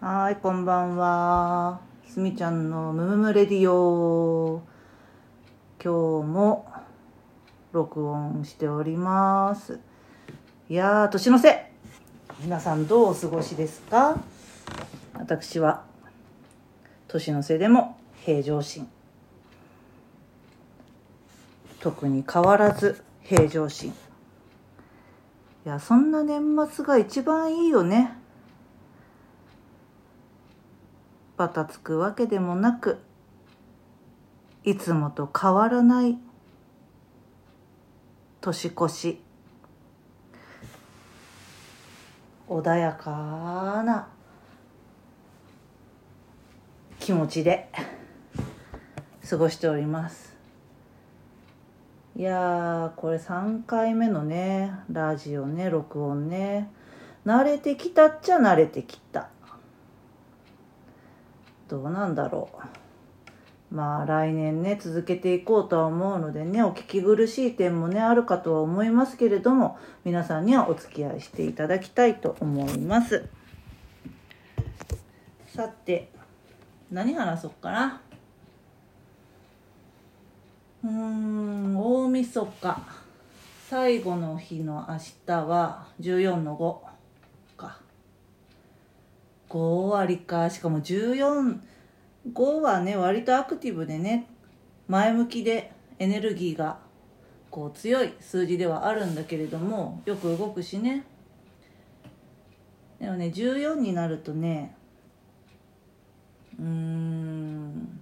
はい、こんばんは。すみちゃんのムムムレディオ。今日も録音しております。いやー、年の瀬。皆さんどうお過ごしですか？私は、年の瀬でも平常心。特に変わらず平常心。いや、そんな年末が一番いいよね。バタつくわけでもなくいつもと変わらない年越し。穏やかな気持ちで過ごしております。いやこれ3回目のねラジオね録音ね。慣れてきたっちゃ慣れてきた。どうなんだろう。まあ来年ね続けていこうとは思うのでねお聞き苦しい点もねあるかとは思いますけれども皆さんにはお付き合いしていただきたいと思います。さて何話そうかな。うん大晦日。最後の日の明日は14の5 5割かしかも145はね割とアクティブでね前向きでエネルギーがこう強い数字ではあるんだけれどもよく動くしね。でもね14になるとねうん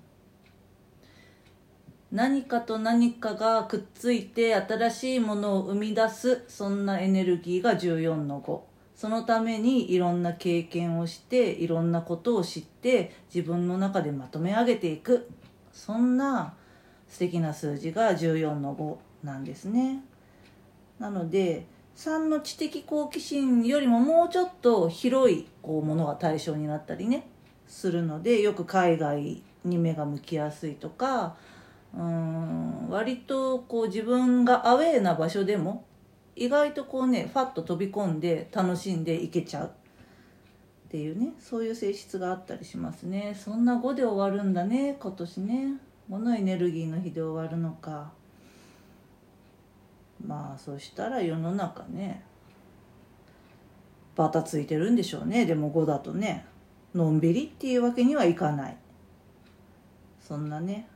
何かと何かがくっついて新しいものを生み出すそんなエネルギーが14の5そのためにいろんな経験をしていろんなことを知って自分の中でまとめ上げていく。そんな素敵な数字が14の5なんですね。なので3の知的好奇心よりももうちょっと広いこうものが対象になったりねするのでよく海外に目が向きやすいとかうん割とこう自分がアウェーな場所でも意外とこうねファッと飛び込んで楽しんでいけちゃう。っていうねそういう性質があったりしますね。そんな5で終わるんだね今年ね。モノエネルギーの日で終わるのか。まあそしたら世の中ねバタついてるんでしょうね。でも5だとねのんびりっていうわけにはいかない。そんなね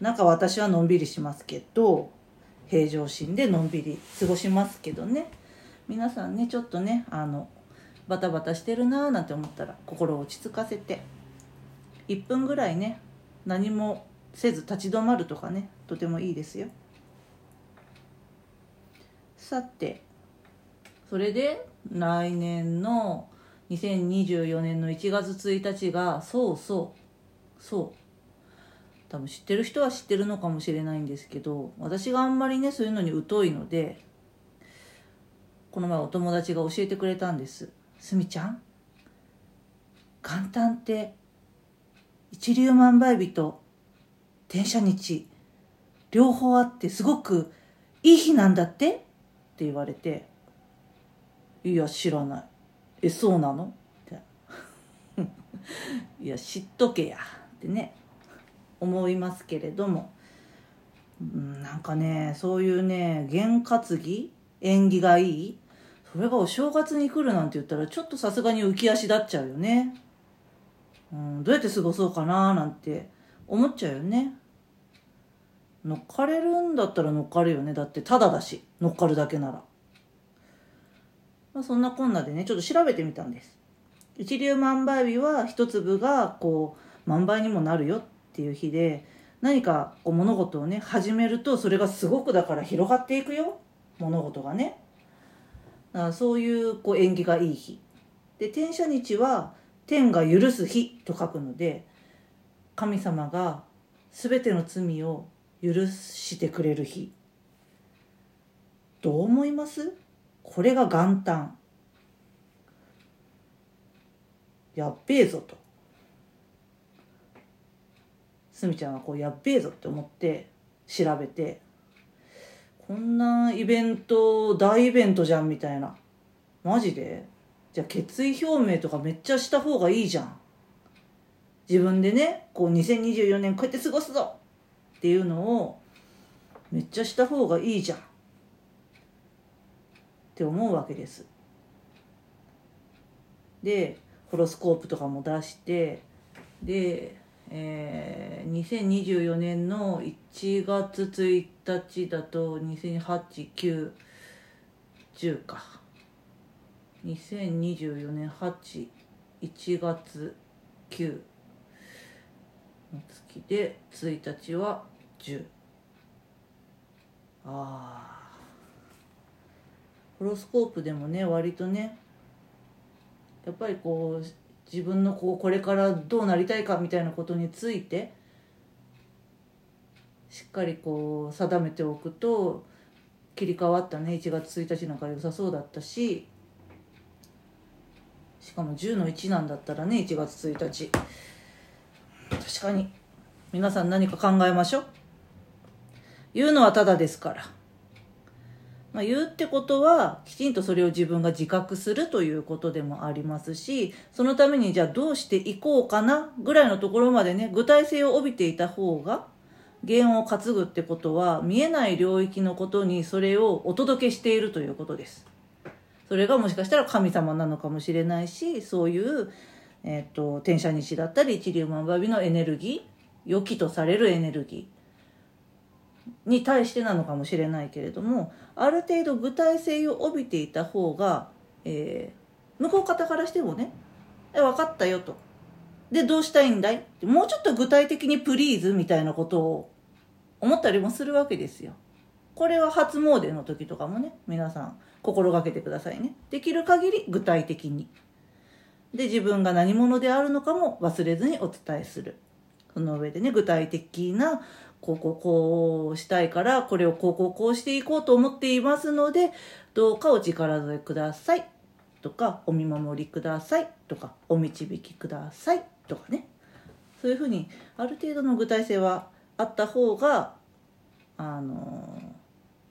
なんか私はのんびりしますけど平常心でのんびり過ごしますけどね。皆さんねちょっとねあのバタバタしてるなーなんて思ったら心を落ち着かせて1分ぐらいね何もせず立ち止まるとかねとてもいいですよ。さてそれで来年の2024年の1月1日がそうそうそう。多分知ってる人は知ってるのかもしれないんですけど私があんまりねそういうのに疎いのでこの前お友達が教えてくれたんです「すみちゃん元旦って一粒万倍日と転写日両方あってすごくいい日なんだって?」って言われて「いや知らない。えそうなの?」って「いや知っとけや」ってね。思いますけれども。うんなんかねそういうね験担ぎ縁起がいい。それがお正月に来るなんて言ったらちょっとさすがに浮き足立っちゃうよね、うん、どうやって過ごそうかななんて思っちゃうよね。乗っかれるんだったら乗っかるよね。だってただだし乗っかるだけなら、まあ、そんなこんなでねちょっと調べてみたんです。一粒万倍日は一粒がこう万倍にもなるよって。ていう日で何かこう物事をね始めるとそれがすごくだから広がっていくよ。物事がね。だからそういうこう縁起がいい日。で天赦日は天が許す日と書くので神様が全ての罪を許してくれる日。どう思います？これが元旦。やっべえぞと。すみちゃんはこうやっべえぞって思って調べてこんなイベント大イベントじゃんみたいな。マジで？じゃあ決意表明とかめっちゃした方がいいじゃん。自分でねこう2024年こうやって過ごすぞ。っていうのをめっちゃした方がいいじゃん。って思うわけです。でホロスコープとかも出してで、えー、2024年の1月1日だと2008、9、10か。2024年8、1月9の月で1日は10ああホロスコープでもね割とねやっぱりこう自分のこうこれからどうなりたいかみたいなことについてしっかりこう定めておくと切り替わったね1月1日なんか良さそうだったししかも10の1なんだったらね1月1日。確かに皆さん何か考えましょう。言うのはただですから。まあ、言うってことはきちんとそれを自分が自覚するということでもありますしそのためにじゃあどうしていこうかなぐらいのところまでね具体性を帯びていた方が弦を担ぐってことは見えない領域のことにそれをお届けしているということです。それがもしかしたら神様なのかもしれないしそういう、えーと、天赦日だったり一粒万倍日のエネルギー良きとされるエネルギーに対してなのかもしれないけれどもある程度具体性を帯びていた方が、えー、向こう方からしてもね「え分かったよ」と。でどうしたいんだい？ってもうちょっと具体的にプリーズみたいなことを思ったりもするわけですよ。これは初詣の時とかもね皆さん心がけてくださいね。できる限り具体的に。で自分が何者であるのかも忘れずにお伝えする。その上でね具体的なこうこうこうしたいからこれをこうこうこうしていこうと思っていますのでどうかお力添えください。とかお見守りください。とかお導きください。とかね。そういうふうにある程度の具体性はあった方があの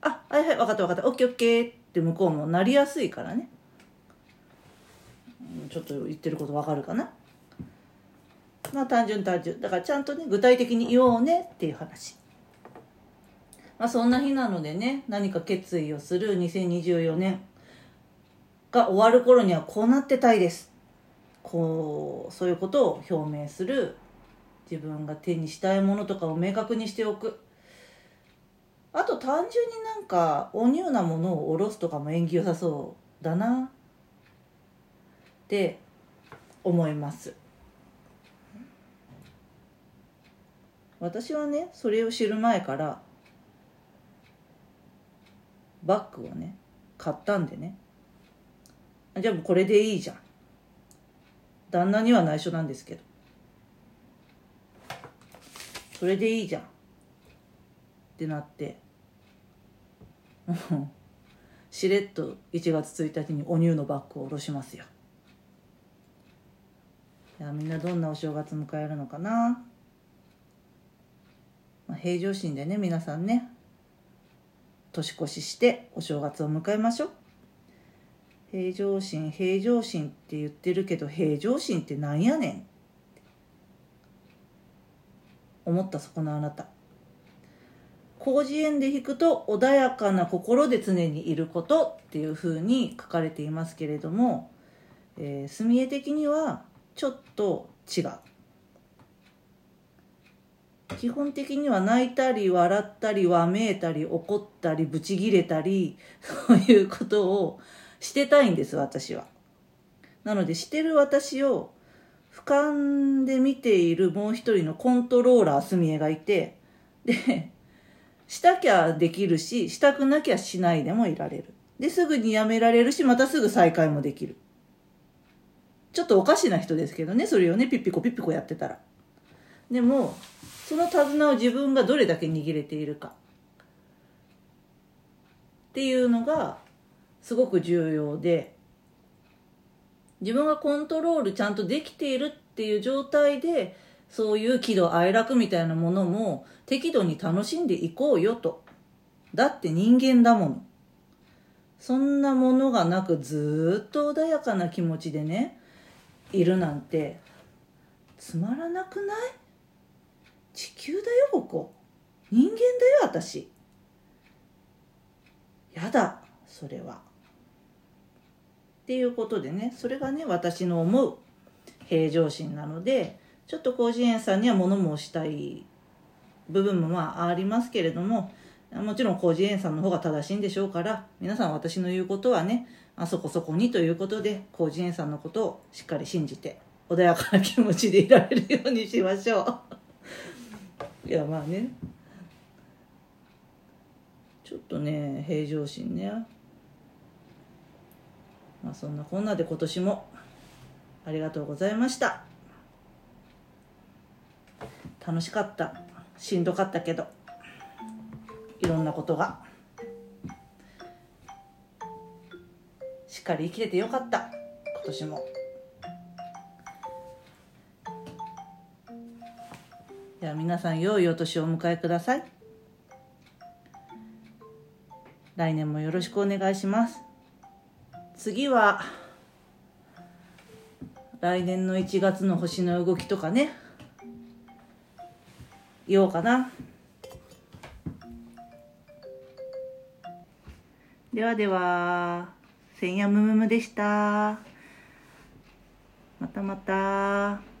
あはいはい分かった分かった。OKOK って向こうもなりやすいからね。ちょっと言ってること分かるかな？まあ単純単純。だからちゃんとね具体的に言おうねっていう話。まあそんな日なのでね何か決意をする2024年が終わる頃にはこうなってたいです。こうそういうことを表明する。自分が手にしたいものとかを明確にしておく。あと単純になんかお乳なものをおろすとかも縁起良さそうだなって思います。私はねそれを知る前からバッグをね買ったんでね。じゃあもうこれでいいじゃん。旦那には内緒なんですけど。それでいいじゃん。ってなって。しれっと1月1日にお乳のバッグを下ろしますよ。いやみんなどんなお正月迎えるのかな。まあ、平常心でね皆さんね年越ししてお正月を迎えましょう。平常心平常心って言ってるけど平常心ってなんやねん。思ったそこのあなた。広辞苑で引くと穏やかな心で常にいることっていうふうに書かれていますけれども、えー、墨絵的にはちょっと違う。基本的には泣いたり笑ったりわめいたり怒ったりブチギレたりそういうことをしてたいんです私は。なのでしてる私を俯瞰で見ているもう一人のコントローラーすみえがいてでしたきゃできるししたくなきゃしないでもいられる。ですぐにやめられるしまたすぐ再開もできる。ちょっとおかしな人ですけどねそれをねピッピコピッピコやってたら。でもその手綱を自分がどれだけ握れているか。っていうのがすごく重要で自分がコントロールちゃんとできているっていう状態でそういう喜怒哀楽みたいなものも適度に楽しんでいこうよと。だって人間だもの。そんなものがなくずっと穏やかな気持ちでねいるなんてつまらなくない？地球だよここ。人間だよ私。やだそれは。っていうことでねそれがね私の思う平常心なのでちょっと広辞苑さんには物申したい部分もまあありますけれどももちろん広辞苑さんの方が正しいんでしょうから皆さん私の言うことはねあそこそこにということで広辞苑さんのことをしっかり信じて穏やかな気持ちでいられるようにしましょう。いやまあね。ちょっとね平常心ね。まあそんなこんなで今年も。ありがとうございました。楽しかった。しんどかったけど。いろんなことが。しっかり生きててよかった。今年も。では皆さん良いお年をお迎えください。来年もよろしくお願いします。次は来年の1月の星の動きとかね。言おうかな。ではでは千夜むむむでした。またまた。